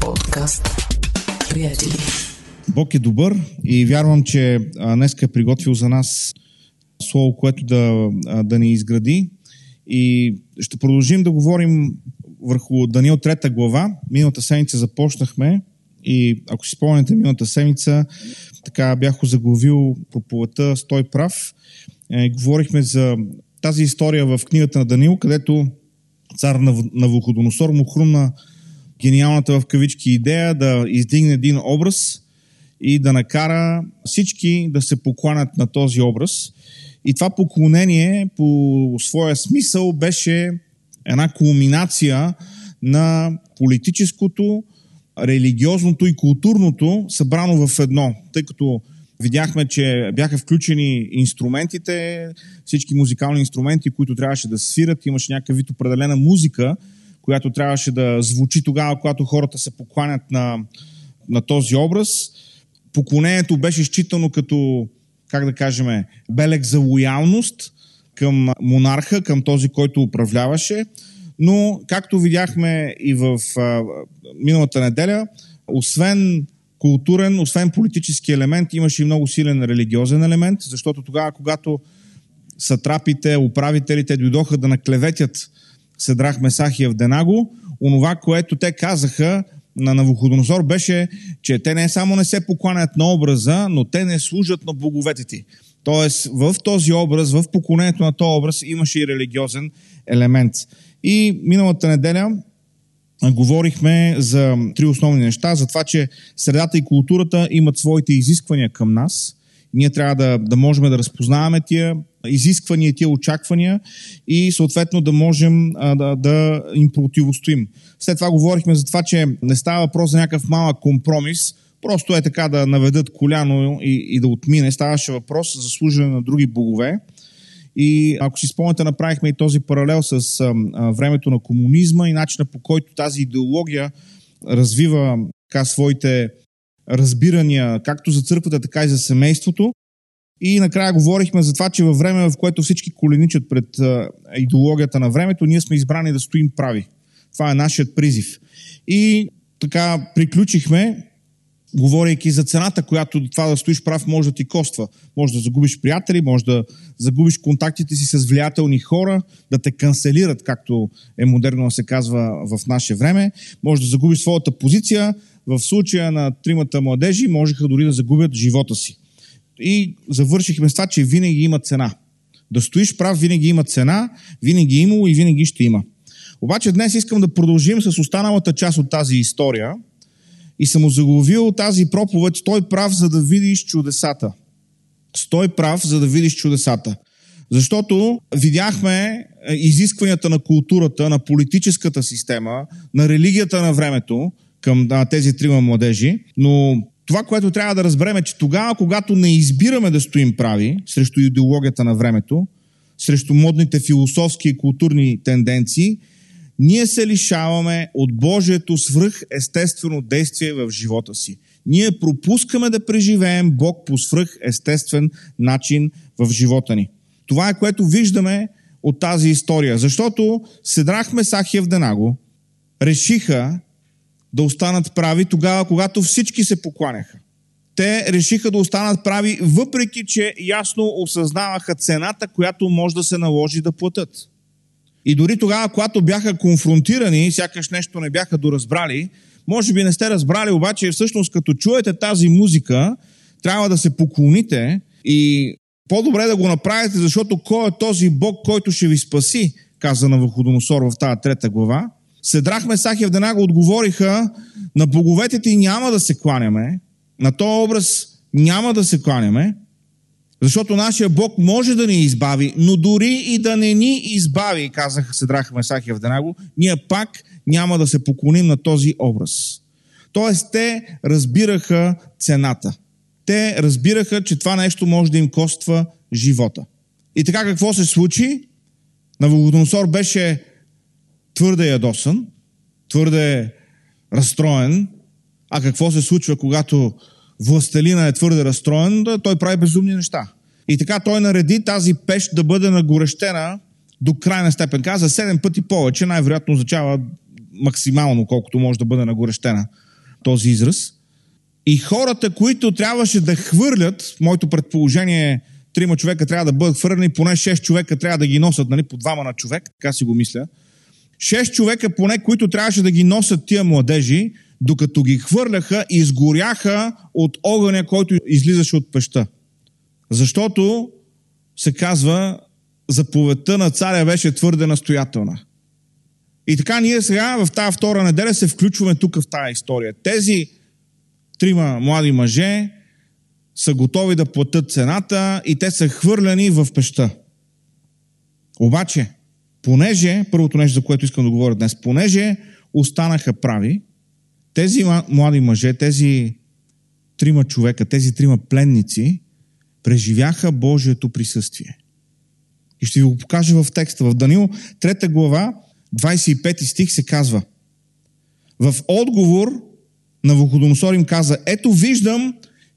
Подкаст. Приятели. Бог е добър и вярвам, че днес е приготвил за нас слово, което да, да ни изгради. И ще продължим да говорим върху Даниил 3 глава. Миналата седмица започнахме и ако си спомняте, миналата седмица така бях заглавил проповета Стой прав. И говорихме за тази история в книгата на Даниил, където цар на Вуходоносор му хрумна гениалната в кавички идея да издигне един образ и да накара всички да се покланят на този образ. И това поклонение по своя смисъл беше една кулминация на политическото, религиозното и културното събрано в едно, тъй като Видяхме, че бяха включени инструментите, всички музикални инструменти, които трябваше да свират. Имаше някакъв вид определена музика, която трябваше да звучи тогава, когато хората се покланят на, на този образ. Поклонението беше считано като, как да кажем, белег за лоялност към монарха, към този, който управляваше. Но, както видяхме и в а, миналата неделя, освен културен, освен политически елемент, имаше и много силен религиозен елемент, защото тогава, когато сатрапите, управителите дойдоха да наклеветят Седрах Месахия в Денаго, онова, което те казаха на Навуходоносор беше, че те не само не се покланят на образа, но те не служат на боговете ти. Тоест, в този образ, в поклонението на този образ имаше и религиозен елемент. И миналата неделя говорихме за три основни неща. За това, че средата и културата имат своите изисквания към нас. Ние трябва да, да можем да разпознаваме тия изисквания, тия очаквания и съответно да можем а, да, да им противостоим. След това говорихме за това, че не става въпрос за някакъв малък компромис, просто е така да наведат коляно и, и да отмине. Ставаше въпрос за служене на други богове. И ако си спомняте, направихме и този паралел с а, а, времето на комунизма и начина по който тази идеология развива така, своите разбирания както за църквата, така и за семейството. И накрая говорихме за това, че във време, в което всички коленичат пред идеологията на времето, ние сме избрани да стоим прави. Това е нашият призив. И така приключихме говорейки за цената, която това да стоиш прав може да ти коства. Може да загубиш приятели, може да загубиш контактите си с влиятелни хора, да те канцелират, както е модерно да се казва в наше време. Може да загубиш своята позиция. В случая на тримата младежи можеха дори да загубят живота си. И завършихме с това, че винаги има цена. Да стоиш прав винаги има цена, винаги е имало и винаги ще има. Обаче днес искам да продължим с останалата част от тази история – и съм заглавил тази проповед Стой прав, за да видиш чудесата. Стой прав, за да видиш чудесата. Защото видяхме е, изискванията на културата, на политическата система, на религията на времето към тези трима младежи, но това, което трябва да разберем е, че тогава, когато не избираме да стоим прави срещу идеологията на времето, срещу модните философски и културни тенденции, ние се лишаваме от Божието свръх естествено действие в живота си. Ние пропускаме да преживеем Бог по свръх естествен начин в живота ни. Това е което виждаме от тази история. Защото Седрахме Сахия в Денаго решиха да останат прави тогава, когато всички се покланяха. Те решиха да останат прави, въпреки че ясно осъзнаваха цената, която може да се наложи да платят. И дори тогава, когато бяха конфронтирани, сякаш нещо не бяха доразбрали, може би не сте разбрали, обаче всъщност като чуете тази музика, трябва да се поклоните и по-добре да го направите, защото кой е този Бог, който ще ви спаси, каза на Вуходоносор в тази трета глава. Седрах Месах и Евденага отговориха, на боговете ти няма да се кланяме, на този образ няма да се кланяме, защото нашия Бог може да ни избави, но дори и да не ни избави, казаха Седраха Месахия в Денаго, ние пак няма да се поклоним на този образ. Тоест, те разбираха цената. Те разбираха, че това нещо може да им коства живота. И така какво се случи? Навуходоносор беше твърде ядосан, твърде разстроен. А какво се случва, когато властелина е твърде разстроен, да той прави безумни неща. И така той нареди тази пещ да бъде нагорещена до крайна степен. Каза 7 пъти повече, най-вероятно означава максимално колкото може да бъде нагорещена. този израз. И хората, които трябваше да хвърлят, моето предположение е, трима човека трябва да бъдат хвърлени, поне 6 човека трябва да ги носят, нали, по двама на човек, така си го мисля. 6 човека поне, които трябваше да ги носят тия младежи, докато ги хвърляха, изгоряха от огъня, който излизаше от пеща. Защото се казва, заповедта на царя беше твърде настоятелна. И така ние сега в тази втора неделя се включваме тук в тази история. Тези трима млади мъже са готови да платят цената и те са хвърляни в пеща. Обаче, понеже, първото нещо, за което искам да говоря днес, понеже останаха прави, тези млади мъже, тези трима човека, тези трима пленници, преживяха Божието присъствие. И ще ви го покажа в текста. В Данил 3 глава, 25 стих се казва В отговор на Вуходоносор им каза Ето виждам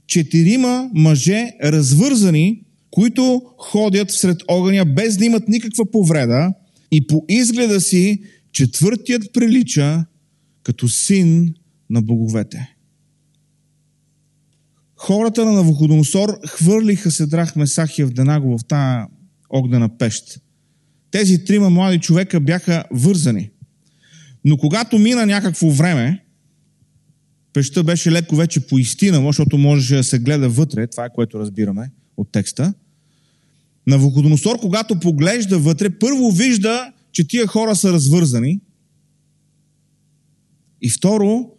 четирима мъже развързани, които ходят сред огъня без да имат никаква повреда и по изгледа си четвъртият прилича като син на боговете. Хората на Навуходоносор хвърлиха се драх Месахия в Денаго в тая огнена пещ. Тези трима млади човека бяха вързани. Но когато мина някакво време, пеща беше леко вече поистинала, защото можеше да се гледа вътре, това е което разбираме от текста. На Вуходоносор, когато поглежда вътре, първо вижда, че тия хора са развързани. И второ,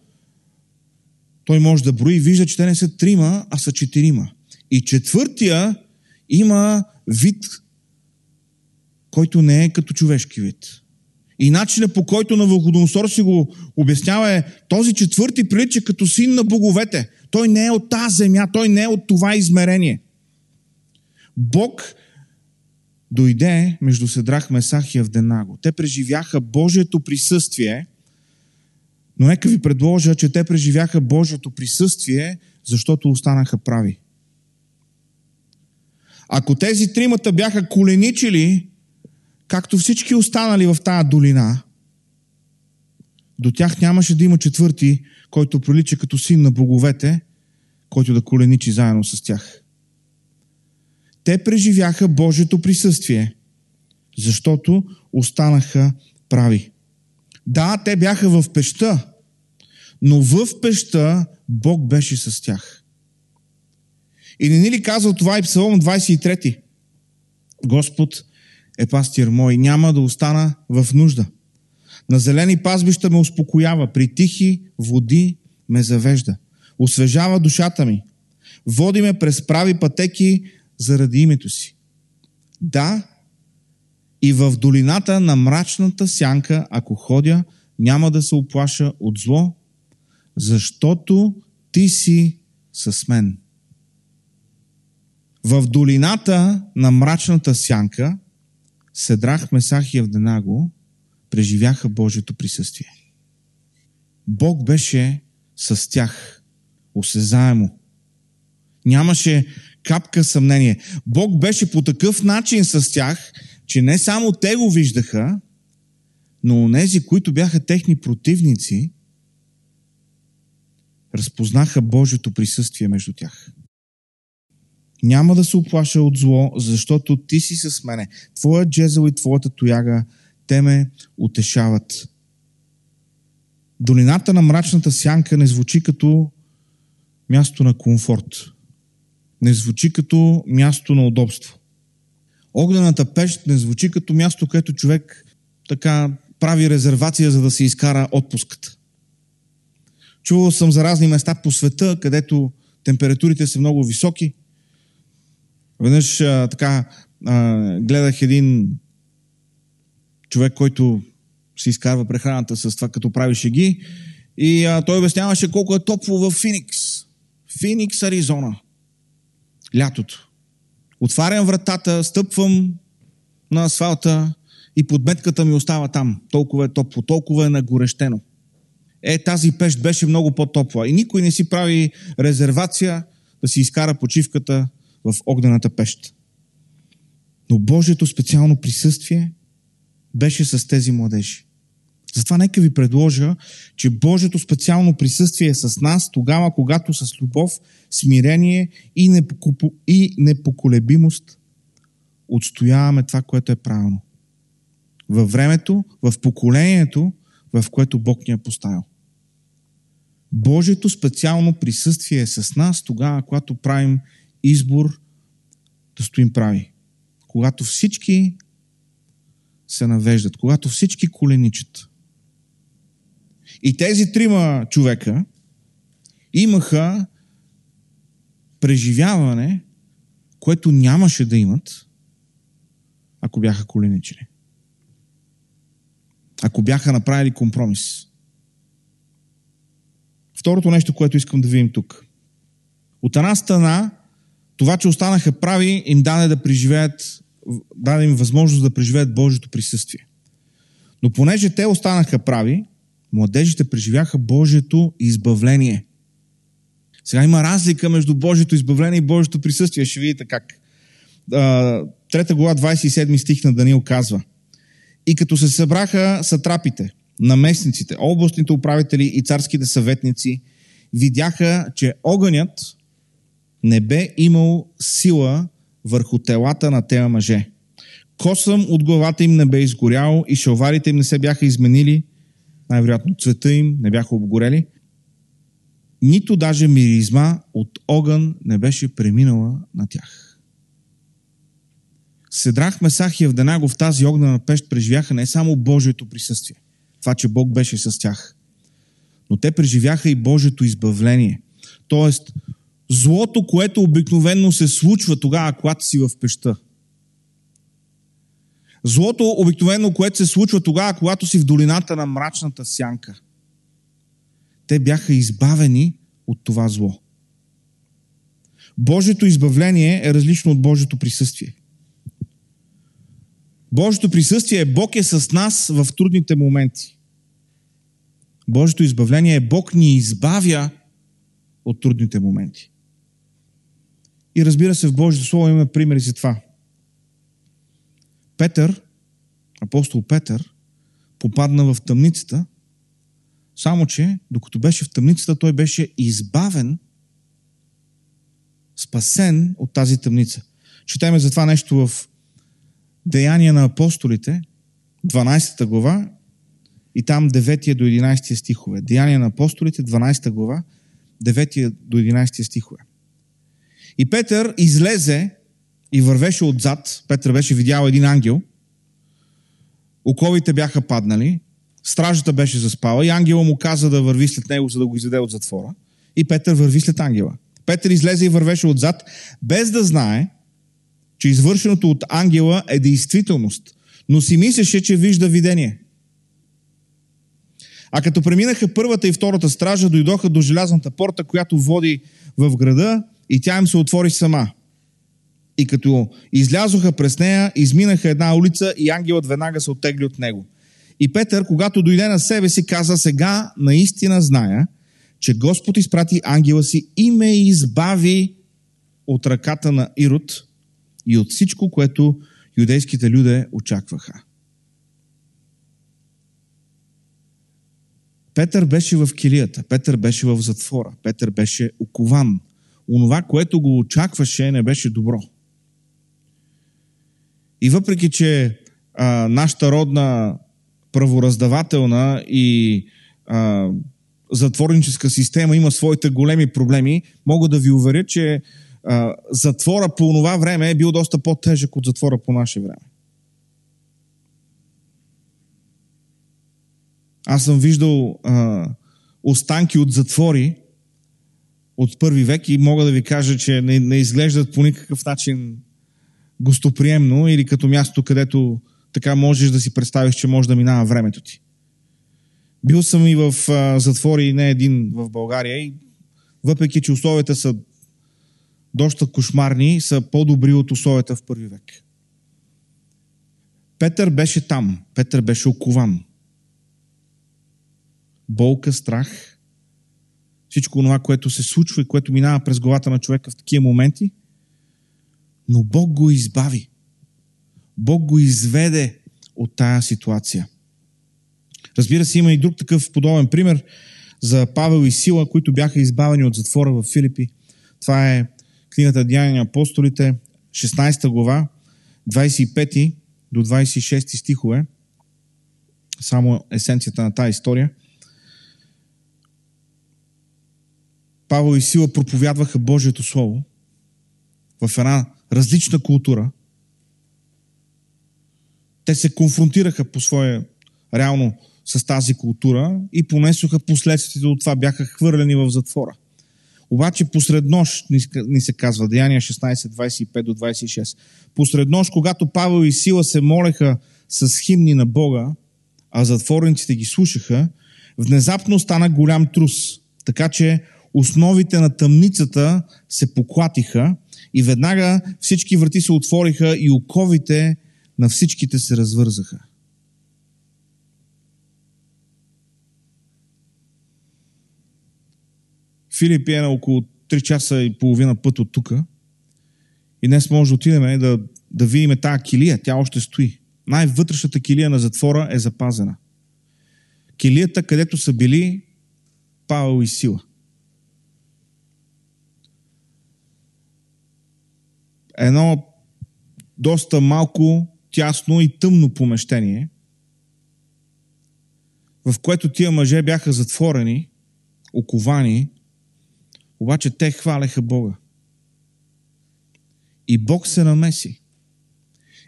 той може да брои и вижда, че те не са трима, а са четирима. И четвъртия има вид, който не е като човешки вид. И начинът по който на Вълходоносор си го обяснява е, този четвърти прилича като син на боговете. Той не е от тази земя, той не е от това измерение. Бог дойде между Седрах, Месах и Авденаго. Те преживяха Божието присъствие, но нека ви предложа, че те преживяха Божието присъствие, защото останаха прави. Ако тези тримата бяха коленичили, както всички останали в тая долина, до тях нямаше да има четвърти, който прилича като син на боговете, който да коленичи заедно с тях. Те преживяха Божието присъствие, защото останаха прави. Да, те бяха в пеща, но в пеща Бог беше с тях. И не ни ли казва това и Псалом 23? Господ е пастир мой, няма да остана в нужда. На зелени пазбища ме успокоява, при тихи води ме завежда. Освежава душата ми. Води ме през прави пътеки заради името си. Да, и в долината на мрачната сянка, ако ходя, няма да се оплаша от зло, защото ти си с мен. В долината на мрачната сянка, Седрах, Месах и Авденаго преживяха Божието присъствие. Бог беше с тях, осезаемо. Нямаше капка съмнение. Бог беше по такъв начин с тях, че не само те го виждаха, но онези, които бяха техни противници, разпознаха Божието присъствие между тях. Няма да се оплаша от зло, защото ти си с мене. Твоя джезел и твоята тояга, те ме утешават. Долината на мрачната сянка не звучи като място на комфорт. Не звучи като място на удобство. Огнената пещ не звучи като място, където човек така прави резервация, за да се изкара отпуската. Чувал съм за разни места по света, където температурите са много високи. Веднъж а, така а, гледах един човек, който си изкарва прехраната с това, като прави шеги. И а, той обясняваше колко е топло в Феникс. Феникс, Аризона. Лятото. Отварям вратата, стъпвам на асфалта и подметката ми остава там. Толкова е топло, толкова е нагорещено. Е, тази пещ беше много по-топла. И никой не си прави резервация да си изкара почивката в огнената пещ. Но Божието специално присъствие беше с тези младежи. Затова нека ви предложа, че Божието специално присъствие е с нас тогава, когато с любов, смирение и, непокуп... и непоколебимост отстояваме това, което е правилно. Във времето, в поколението, в което Бог ни е поставил. Божието специално присъствие е с нас тогава, когато правим избор да стоим прави. Когато всички се навеждат, когато всички коленичат. И тези трима човека имаха преживяване, което нямаше да имат, ако бяха коленичили. Ако бяха направили компромис. Второто нещо, което искам да видим тук. От една страна, това, че останаха прави, им даде да преживеят, даде им възможност да преживеят Божието присъствие. Но понеже те останаха прави, младежите преживяха Божието избавление. Сега има разлика между Божието избавление и Божието присъствие. Ще видите как. Трета глава, 27 стих на Даниил казва. И като се събраха сатрапите, наместниците, областните управители и царските съветници, видяха, че огънят не бе имал сила върху телата на тези мъже. Косъм от главата им не бе изгорял и шалварите им не се бяха изменили, най-вероятно цвета им не бяха обгорели, нито даже миризма от огън не беше преминала на тях. Седрах Месах и Евденаго в тази огнена пещ преживяха не само Божието присъствие, това, че Бог беше с тях, но те преживяха и Божието избавление. Тоест, злото, което обикновенно се случва тогава, когато си в пеща – Злото обикновено, което се случва тогава, когато си в долината на мрачната сянка. Те бяха избавени от това зло. Божието избавление е различно от Божието присъствие. Божието присъствие е Бог е с нас в трудните моменти. Божието избавление е Бог ни избавя от трудните моменти. И разбира се, в Божието Слово имаме примери за това. Петър, апостол Петър, попадна в тъмницата, само че, докато беше в тъмницата, той беше избавен, спасен от тази тъмница. Четеме за това нещо в Деяния на апостолите, 12 глава, и там 9 до 11 стихове. Деяния на апостолите, 12 глава, 9 до 11 стихове. И Петър излезе и вървеше отзад. Петър беше видял един ангел. Оковите бяха паднали. Стражата беше заспала и ангела му каза да върви след него, за да го изведе от затвора. И Петър върви след ангела. Петър излезе и вървеше отзад, без да знае, че извършеното от ангела е действителност, но си мислеше, че вижда видение. А като преминаха първата и втората стража, дойдоха до желязната порта, която води в града и тя им се отвори сама. И като излязоха през нея, изминаха една улица и ангелът веднага се оттегли от него. И Петър, когато дойде на себе си, каза, сега наистина зная, че Господ изпрати ангела си и ме избави от ръката на Ирод и от всичко, което юдейските люди очакваха. Петър беше в килията, Петър беше в затвора, Петър беше окован. Онова, което го очакваше, не беше добро. И въпреки, че а, нашата родна правораздавателна и а, затворническа система има своите големи проблеми, мога да ви уверя, че а, затвора по това време е бил доста по-тежък от затвора по наше време. Аз съм виждал а, останки от затвори от първи век и мога да ви кажа, че не, не изглеждат по никакъв начин гостоприемно или като място, където така можеш да си представиш, че може да минава времето ти. Бил съм и в а, затвори, не един в България и въпреки, че условията са доста кошмарни, са по-добри от условията в първи век. Петър беше там. Петър беше окован. Болка, страх, всичко това, което се случва и което минава през главата на човека в такива моменти, но Бог го избави. Бог го изведе от тая ситуация. Разбира се, има и друг такъв подобен пример за Павел и Сила, които бяха избавени от затвора в Филипи. Това е книгата Деяния на апостолите, 16 глава, 25 до 26 стихове. Само есенцията на тази история. Павел и Сила проповядваха Божието Слово в една различна култура. Те се конфронтираха по своя реално с тази култура и понесоха последствията от това, бяха хвърлени в затвора. Обаче посред нощ, ни се казва, Деяния 16, 25 до 26, посред нощ, когато Павел и Сила се молеха с химни на Бога, а затворниците ги слушаха, внезапно стана голям трус, така че основите на тъмницата се поклатиха и веднага всички врати се отвориха и оковите на всичките се развързаха. Филип е на около 3 часа и половина път от тук. И днес може да отидем да, да видим тази килия. Тя още стои. Най-вътрешната килия на затвора е запазена. Килията, където са били Павел и Сила. Едно доста малко, тясно и тъмно помещение, в което тия мъже бяха затворени, оковани, обаче те хваляха Бога. И Бог се намеси.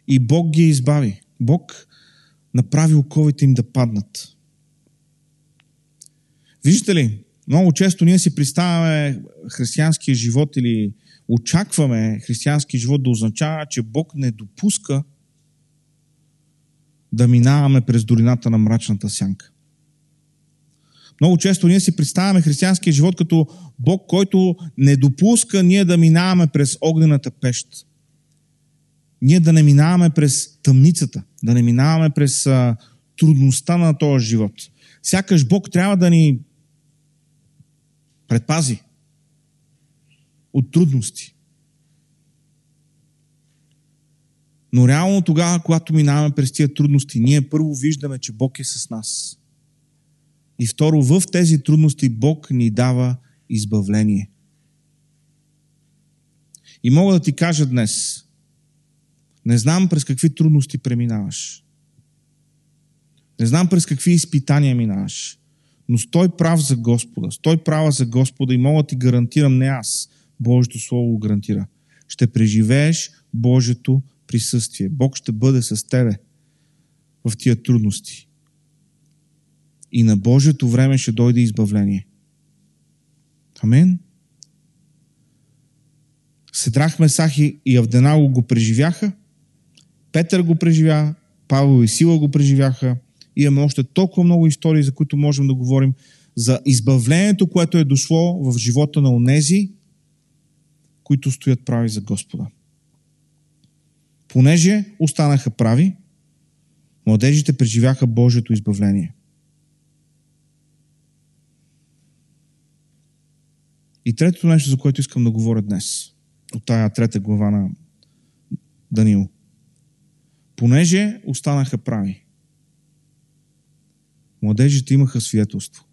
И Бог ги избави. Бог направи оковите им да паднат. Виждате ли, много често ние си представяме християнския живот или очакваме християнски живот да означава, че Бог не допуска да минаваме през долината на мрачната сянка. Много често ние си представяме християнския живот като Бог, който не допуска ние да минаваме през огнената пещ. Ние да не минаваме през тъмницата, да не минаваме през а, трудността на този живот. Сякаш Бог трябва да ни предпази от трудности. Но реално тогава, когато минаваме през тия трудности, ние първо виждаме, че Бог е с нас. И второ, в тези трудности Бог ни дава избавление. И мога да ти кажа днес, не знам през какви трудности преминаваш. Не знам през какви изпитания минаваш. Но стой прав за Господа. Стой права за Господа и мога да ти гарантирам, не аз, Божието Слово го гарантира. Ще преживееш Божието присъствие. Бог ще бъде с тебе в тия трудности и на Божието време ще дойде избавление. Амен. Седрах Месахи и Авденало го преживяха, Петър го преживя, Павел и Сила го преживяха. Имаме още толкова много истории, за които можем да говорим за избавлението, което е дошло в живота на онези, които стоят прави за Господа. Понеже останаха прави, младежите преживяха Божието избавление – И третото нещо, за което искам да говоря днес, от тая трета глава на Данил. Понеже останаха прави, младежите имаха свидетелство.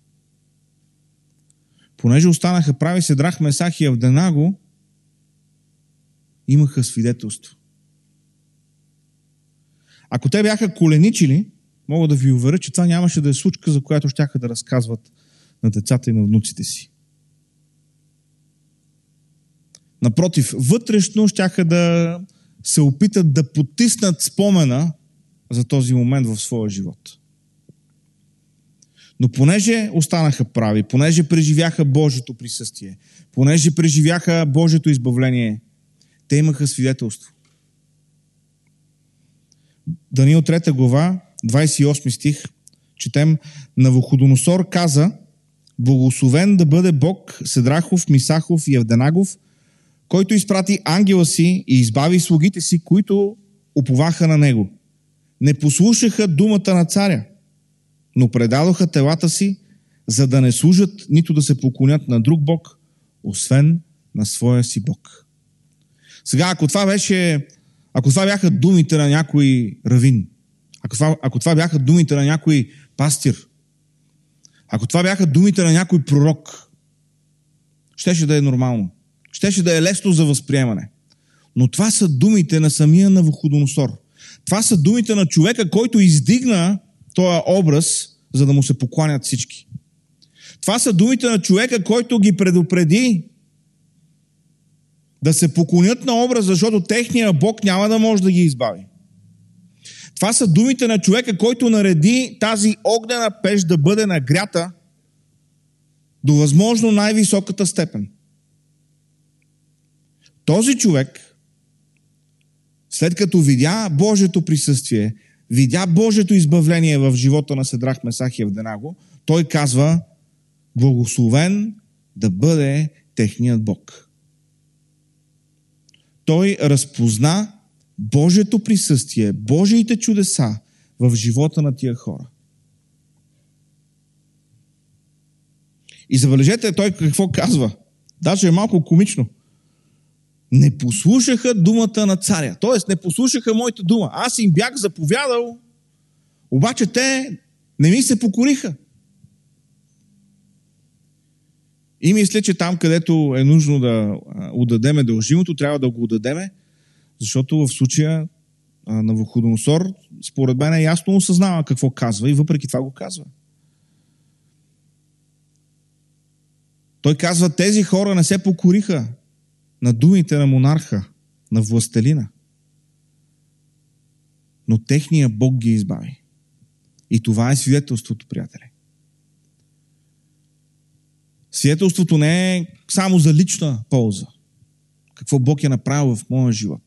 Понеже останаха прави, Седрах, Месах и Авденаго имаха свидетелство. Ако те бяха коленичили, мога да ви уверя, че това нямаше да е случка, за която щяха да разказват на децата и на внуците си. Напротив, вътрешно щяха да се опитат да потиснат спомена за този момент в своя живот. Но понеже останаха прави, понеже преживяха Божието присъствие, понеже преживяха Божието избавление, те имаха свидетелство. Даниил 3 глава, 28 стих, четем, Навуходоносор каза, Благословен да бъде Бог Седрахов, Мисахов и Евденагов – който изпрати ангела си и избави слугите си, които уповаха на него. Не послушаха думата на царя, но предадоха телата си, за да не служат, нито да се поклонят на друг Бог, освен на своя си Бог. Сега, ако това беше, ако това бяха думите на някой равин, ако това, ако това бяха думите на някой пастир, ако това бяха думите на някой пророк, щеше да е нормално. Щеше да е лесно за възприемане. Но това са думите на самия Навуходоносор. Това са думите на човека, който издигна този образ, за да му се покланят всички. Това са думите на човека, който ги предупреди да се поклонят на образ, защото техния Бог няма да може да ги избави. Това са думите на човека, който нареди тази огнена пеш да бъде нагрята до възможно най-високата степен. Този човек, след като видя Божието присъствие, видя Божието избавление в живота на Седрах Месах и Евденаго, той казва, благословен да бъде техният Бог. Той разпозна Божието присъствие, Божиите чудеса в живота на тия хора. И забележете той какво казва. Даже е малко комично. Не послушаха думата на царя. Тоест не послушаха моята дума. Аз им бях заповядал, обаче те не ми се покориха. И мисля, че там, където е нужно да отдадеме дължимото, трябва да го отдадеме, защото в случая на Вуходоносор, според мен е ясно осъзнава какво казва и въпреки това го казва. Той казва, тези хора не се покориха на думите на монарха, на властелина. Но техния Бог ги избави. И това е свидетелството, приятели. Свидетелството не е само за лична полза. Какво Бог е направил в моя живот.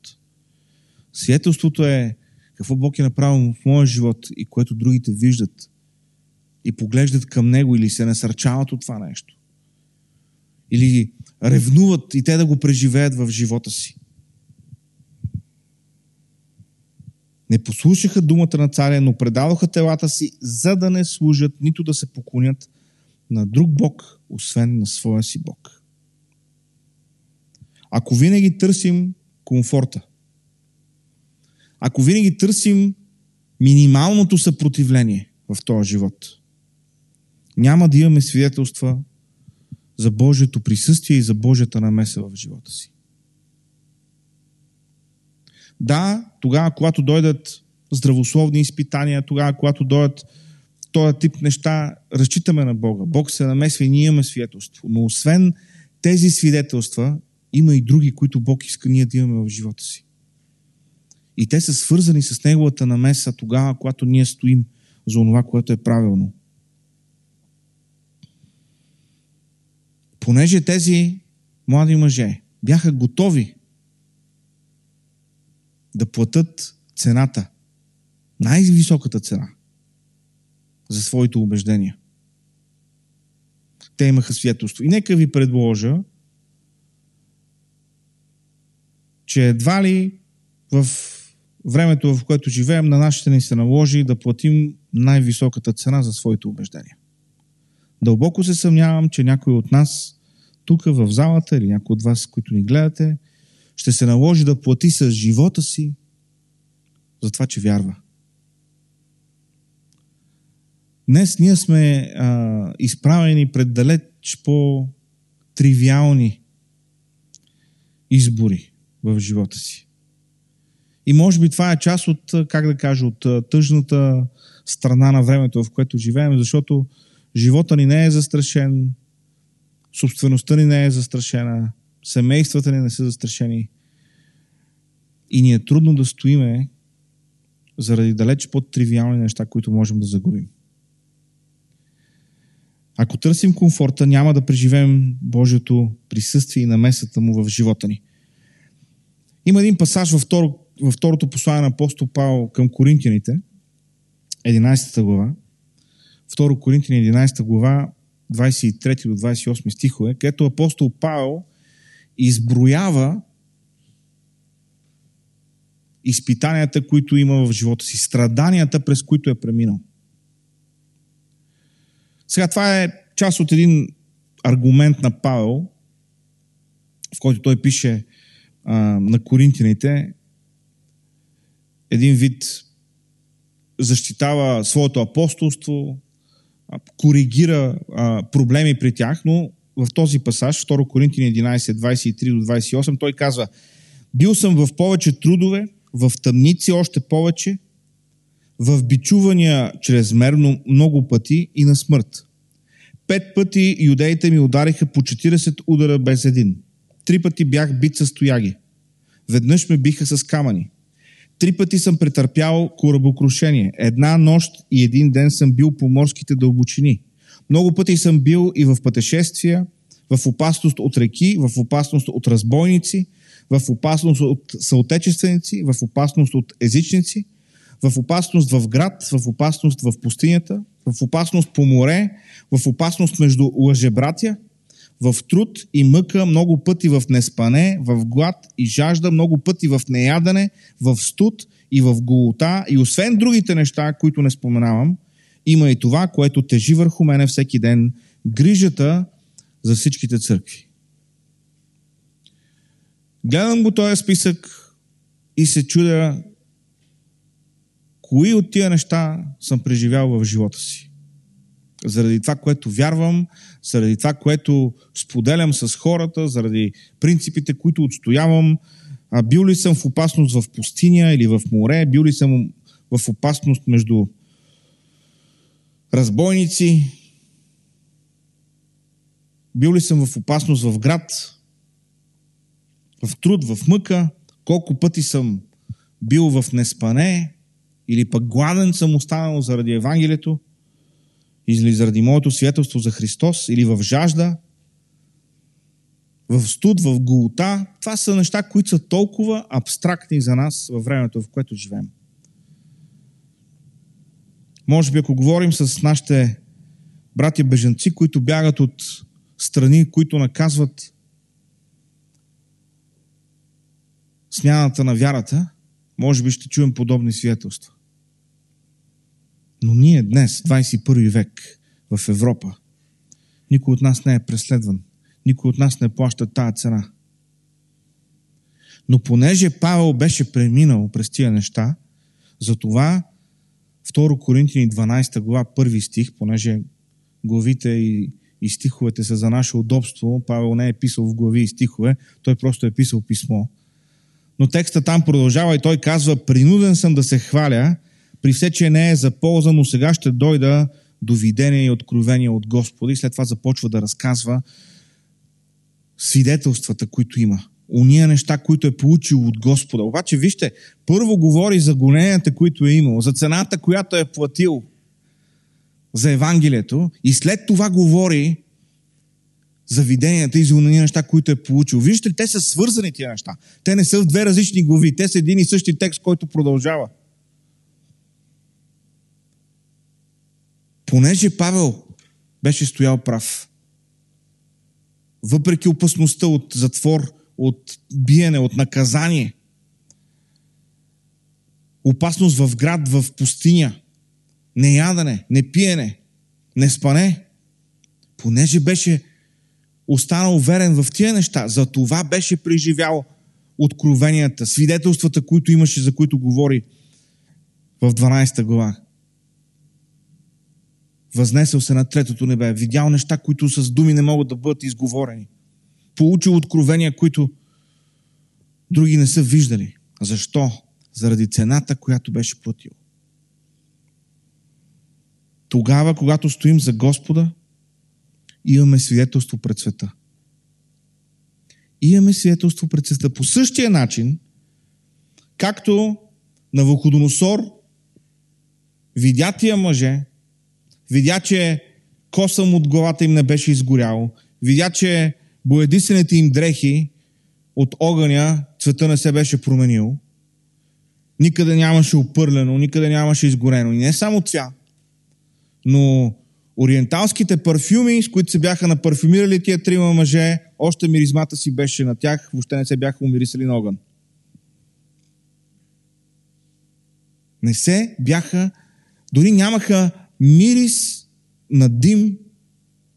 Свидетелството е какво Бог е направил в моя живот и което другите виждат и поглеждат към Него или се насърчават от това нещо. Или ревнуват и те да го преживеят в живота си. Не послушаха думата на царя, но предадоха телата си, за да не служат, нито да се поклонят на друг Бог, освен на своя си Бог. Ако винаги търсим комфорта, ако винаги търсим минималното съпротивление в този живот, няма да имаме свидетелства за Божието присъствие и за Божията намеса в живота си. Да, тогава, когато дойдат здравословни изпитания, тогава, когато дойдат този тип неща, разчитаме на Бога. Бог се намесва и ние имаме свидетелство. Но освен тези свидетелства, има и други, които Бог иска ние да имаме в живота си. И те са свързани с Неговата намеса тогава, когато ние стоим за това, което е правилно. Понеже тези млади мъже бяха готови да платят цената, най-високата цена за своите убеждения. Те имаха свидетелство. И нека ви предложа, че едва ли в времето, в което живеем, на нашите ни се наложи да платим най-високата цена за своите убеждения. Дълбоко се съмнявам, че някой от нас тук в залата или някой от вас, които ни гледате, ще се наложи да плати с живота си за това, че вярва. Днес ние сме а, изправени пред далеч по-тривиални избори в живота си. И може би това е част от, как да кажа, от тъжната страна на времето, в което живеем, защото живота ни не е застрашен, собствеността ни не е застрашена, семействата ни не са застрашени и ни е трудно да стоиме заради далеч по-тривиални неща, които можем да загубим. Ако търсим комфорта, няма да преживеем Божието присъствие и намесата му в живота ни. Има един пасаж във, второ, във второто послание на апостол Павел към Коринтияните, 11 глава. 2 Коринтияни 11 глава, 23 до 28 стихове, където апостол Павел изброява изпитанията, които има в живота си, страданията, през които е преминал. Сега това е част от един аргумент на Павел, в който той пише а, на коринтините един вид защитава своето апостолство, коригира а, проблеми при тях, но в този пасаж, 2 Коринтини 11, 23 до 28, той казва Бил съм в повече трудове, в тъмници още повече, в бичувания чрезмерно много пъти и на смърт. Пет пъти юдеите ми удариха по 40 удара без един. Три пъти бях бит с тояги. Веднъж ме биха с камъни. Три пъти съм претърпял корабокрушение. Една нощ и един ден съм бил по морските дълбочини. Много пъти съм бил и в пътешествия, в опасност от реки, в опасност от разбойници, в опасност от съотечественици, в опасност от езичници, в опасност в град, в опасност в пустинята, в опасност по море, в опасност между лъжебратя, в труд и мъка, много пъти в неспане, в глад и жажда, много пъти в неядане, в студ и в голота. И освен другите неща, които не споменавам, има и това, което тежи върху мене всеки ден, грижата за всичките църкви. Гледам го този списък и се чудя кои от тия неща съм преживял в живота си заради това, което вярвам, заради това, което споделям с хората, заради принципите, които отстоявам. А бил ли съм в опасност в пустиня или в море? Бил ли съм в опасност между разбойници? Бил ли съм в опасност в град? В труд, в мъка? Колко пъти съм бил в неспане? Или пък гладен съм останал заради Евангелието? или заради моето свидетелство за Христос, или в жажда, в студ, в голота. Това са неща, които са толкова абстрактни за нас във времето, в което живеем. Може би, ако говорим с нашите братя бежанци, които бягат от страни, които наказват смяната на вярата, може би ще чуем подобни свидетелства. Но ние днес, 21 век, в Европа, никой от нас не е преследван. Никой от нас не плаща тая цена. Но понеже Павел беше преминал през тия неща, затова 2 Коринтини 12 глава, първи стих, понеже главите и, и стиховете са за наше удобство, Павел не е писал в глави и стихове, той просто е писал писмо. Но текста там продължава и той казва, принуден съм да се хваля, при все, че не е за полза, но сега ще дойда до видение и откровение от Господа и след това започва да разказва свидетелствата, които има. Уния неща, които е получил от Господа. Обаче, вижте, първо говори за гоненията, които е имал, за цената, която е платил за Евангелието и след това говори за виденията и за уния неща, които е получил. Вижте те са свързани тия неща. Те не са в две различни глави. Те са един и същи текст, който продължава. Понеже Павел беше стоял прав, въпреки опасността от затвор, от биене, от наказание, опасност в град, в пустиня, неядане, не спане, понеже беше останал верен в тия неща, за това беше преживял откровенията, свидетелствата, които имаше, за които говори в 12 глава. Възнесъл се на третото небе, видял неща, които с думи не могат да бъдат изговорени. Получил откровения, които други не са виждали. Защо? Заради цената, която беше платил. Тогава, когато стоим за Господа, имаме свидетелство пред света. Имаме свидетелство пред света. По същия начин, както на Вуходоносор видя тия мъже, видя, че косъм от главата им не беше изгорял, видя, че боядисаните им дрехи от огъня цвета не се беше променил, никъде нямаше опърлено, никъде нямаше изгорено. И не само това, но ориенталските парфюми, с които се бяха напарфюмирали тия трима мъже, още миризмата си беше на тях, въобще не се бяха умирисали на огън. Не се бяха, дори нямаха мирис на дим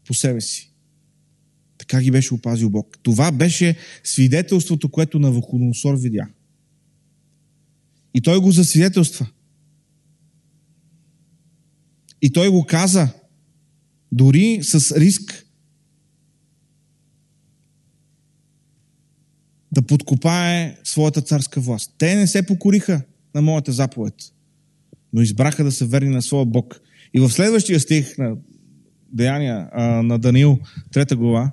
по себе си. Така ги беше опазил Бог. Това беше свидетелството, което на Вуходоносор видя. И той го засвидетелства. И той го каза, дори с риск да подкопае своята царска власт. Те не се покориха на моята заповед, но избраха да са верни на своя Бог. И в следващия стих на Деяния а, на Даниил, трета глава,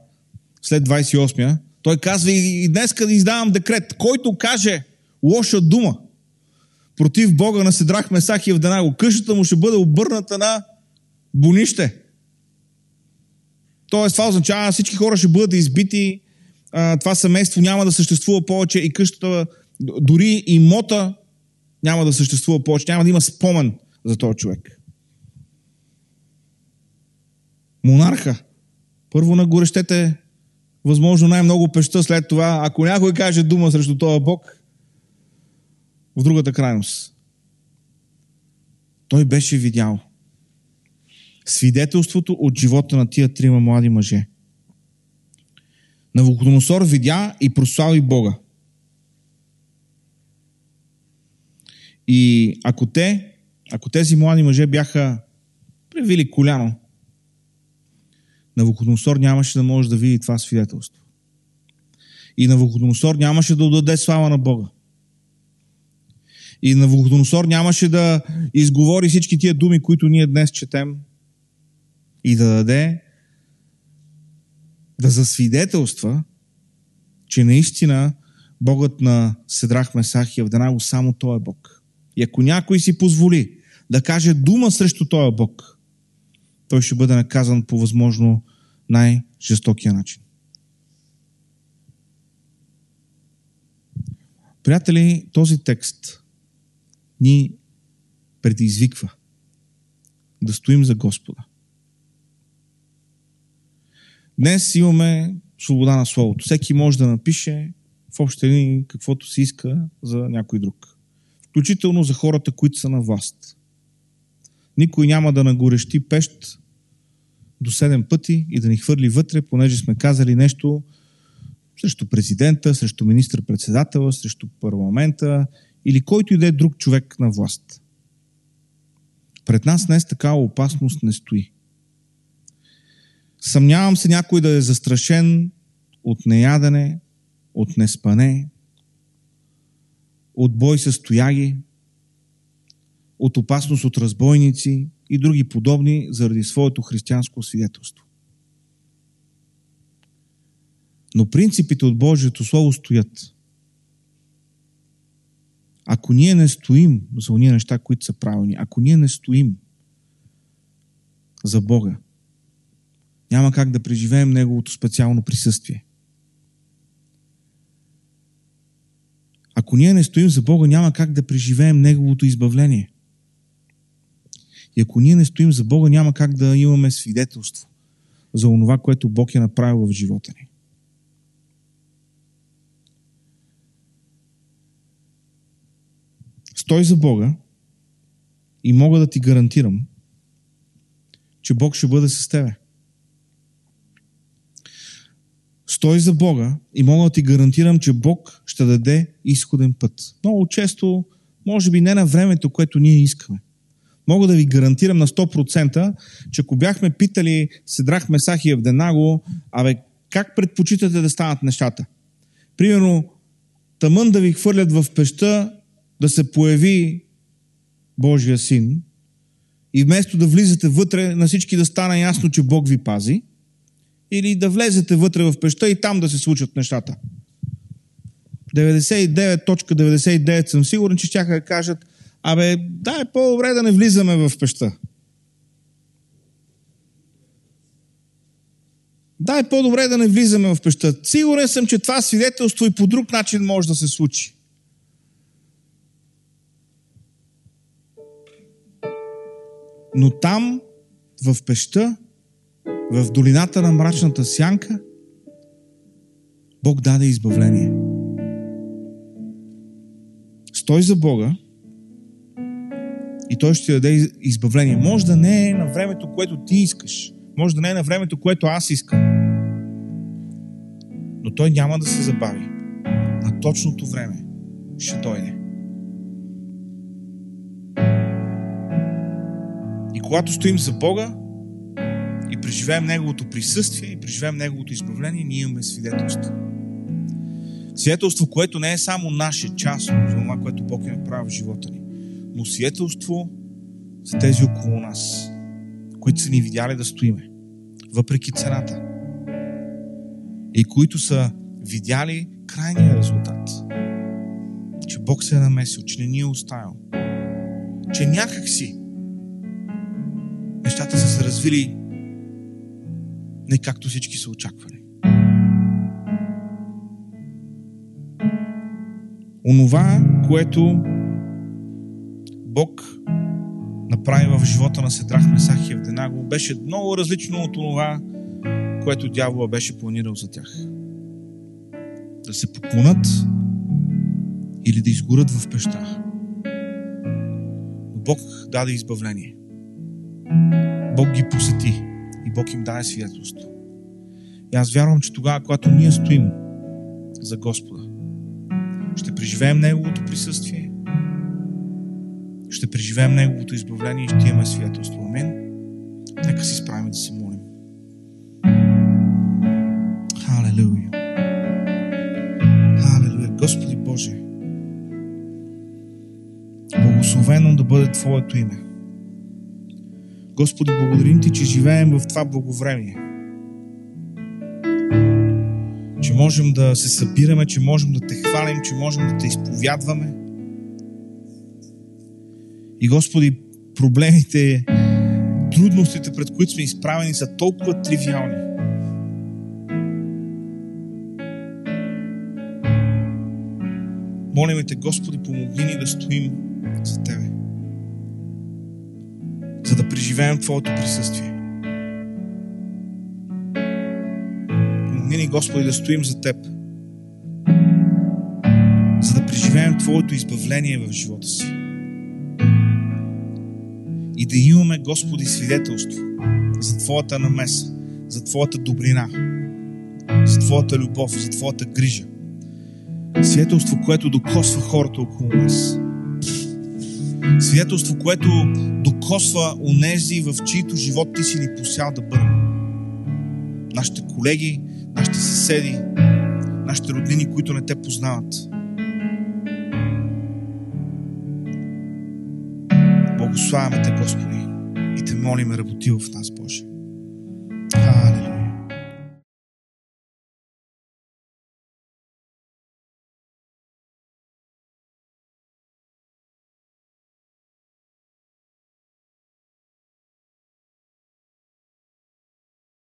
след 28-я, той казва и днес да издавам декрет, който каже лоша дума против Бога на Седрах Месах и Евденаго, къщата му ще бъде обърната на бонище. Тоест, това означава, всички хора ще бъдат избити, това семейство няма да съществува повече и къщата, дори имота няма да съществува повече, няма да има спомен за този човек. Монарха. Първо нагорещете възможно най-много пеща след това. Ако някой каже дума срещу този Бог, в другата крайност. Той беше видял свидетелството от живота на тия трима млади мъже. Навуходоносор видя и прослави Бога. И ако те, ако тези млади мъже бяха превили коляно, Навуходоносор нямаше да може да види това свидетелство. И Навуходоносор нямаше да отдаде слава на Бога. И Навуходоносор нямаше да изговори всички тия думи, които ние днес четем и да даде да засвидетелства, че наистина Богът на Седрах Месах и Авданаго само Той е Бог. И ако някой си позволи да каже дума срещу Този Бог, той ще бъде наказан по възможно най-жестокия начин. Приятели, този текст ни предизвиква да стоим за Господа. Днес имаме свобода на Словото. Всеки може да напише в общи линии каквото си иска за някой друг. Включително за хората, които са на власт. Никой няма да нагорещи пещ до 7 пъти и да ни хвърли вътре, понеже сме казали нещо срещу президента, срещу министър-председателя, срещу парламента или който и да е друг човек на власт. Пред нас днес такава опасност не стои. Съмнявам се някой да е застрашен от неядене, от неспане, от бой с стояги, от опасност от разбойници и други подобни заради своето християнско свидетелство. Но принципите от Божието Слово стоят. Ако ние не стоим за уния неща, които са правилни, ако ние не стоим за Бога, няма как да преживеем Неговото специално присъствие. Ако ние не стоим за Бога, няма как да преживеем Неговото избавление. И ако ние не стоим за Бога, няма как да имаме свидетелство за онова, което Бог е направил в живота ни. Стой за Бога и мога да ти гарантирам, че Бог ще бъде с тебе. Стой за Бога и мога да ти гарантирам, че Бог ще даде изходен път. Много често, може би не на времето, което ние искаме. Мога да ви гарантирам на 100%, че ако бяхме питали Седрах Месах и Евденаго, абе, как предпочитате да станат нещата? Примерно, тъмън да ви хвърлят в пеща, да се появи Божия син и вместо да влизате вътре, на всички да стане ясно, че Бог ви пази, или да влезете вътре в пеща и там да се случат нещата. 99.99 съм сигурен, че ще да кажат, абе, да, е по-добре да не влизаме в пеща. Да, е по-добре да не влизаме в пеща. Сигурен съм, че това свидетелство и по друг начин може да се случи. Но там, в пеща, в долината на мрачната сянка, Бог даде избавление. Стой за Бога и Той ще ти даде избавление. Може да не е на времето, което ти искаш. Може да не е на времето, което аз искам. Но Той няма да се забави. На точното време ще дойде. когато стоим за Бога и преживеем Неговото присъствие и преживеем Неговото избавление, ние имаме свидетелство. Свидетелство, което не е само наше част от това, което Бог е направил в живота ни, но свидетелство за тези около нас, които са ни видяли да стоиме, въпреки цената. И които са видяли крайния резултат. Че Бог се е намесил, че не ни е оставил. Че някак си нещата са се развили не както всички са очаквали. Онова, което Бог направи в живота на Седрах, Месах и Евденаго, беше много различно от това, което дявола беше планирал за тях. Да се поклонат или да изгорят в пеща. Но Бог даде избавление. Бог ги посети и Бог им даде свидетелство. И аз вярвам, че тогава, когато ние стоим за Господа, ще преживеем Неговото присъствие, ще преживеем Неговото избавление и ще имаме свидетелство. Амин. Нека си справим да се молим. Халелуя. Халелуя. Господи Боже, благословено да бъде Твоето име. Господи, благодарим Ти, че живеем в това благовремие. Че можем да се събираме, че можем да Те хвалим, че можем да Те изповядваме. И Господи, проблемите, трудностите, пред които сме изправени, са толкова тривиални. Молиме Те, Господи, помогни ни да стоим за Тебе, за да преживеем Твоето присъствие. Помогни ни, Господи, да стоим за Теб, за да преживеем Твоето избавление в живота си. И да имаме, Господи, свидетелство за Твоята намеса, за Твоята добрина, за Твоята любов, за Твоята грижа. Свидетелство, което докосва хората около нас. Свидетелство, което докосва онези, в чието живот ти си ни посял да бъдем. Нашите колеги, нашите съседи, нашите роднини, които не те познават. Благославяме те, Господи, и те молиме, работи в нас.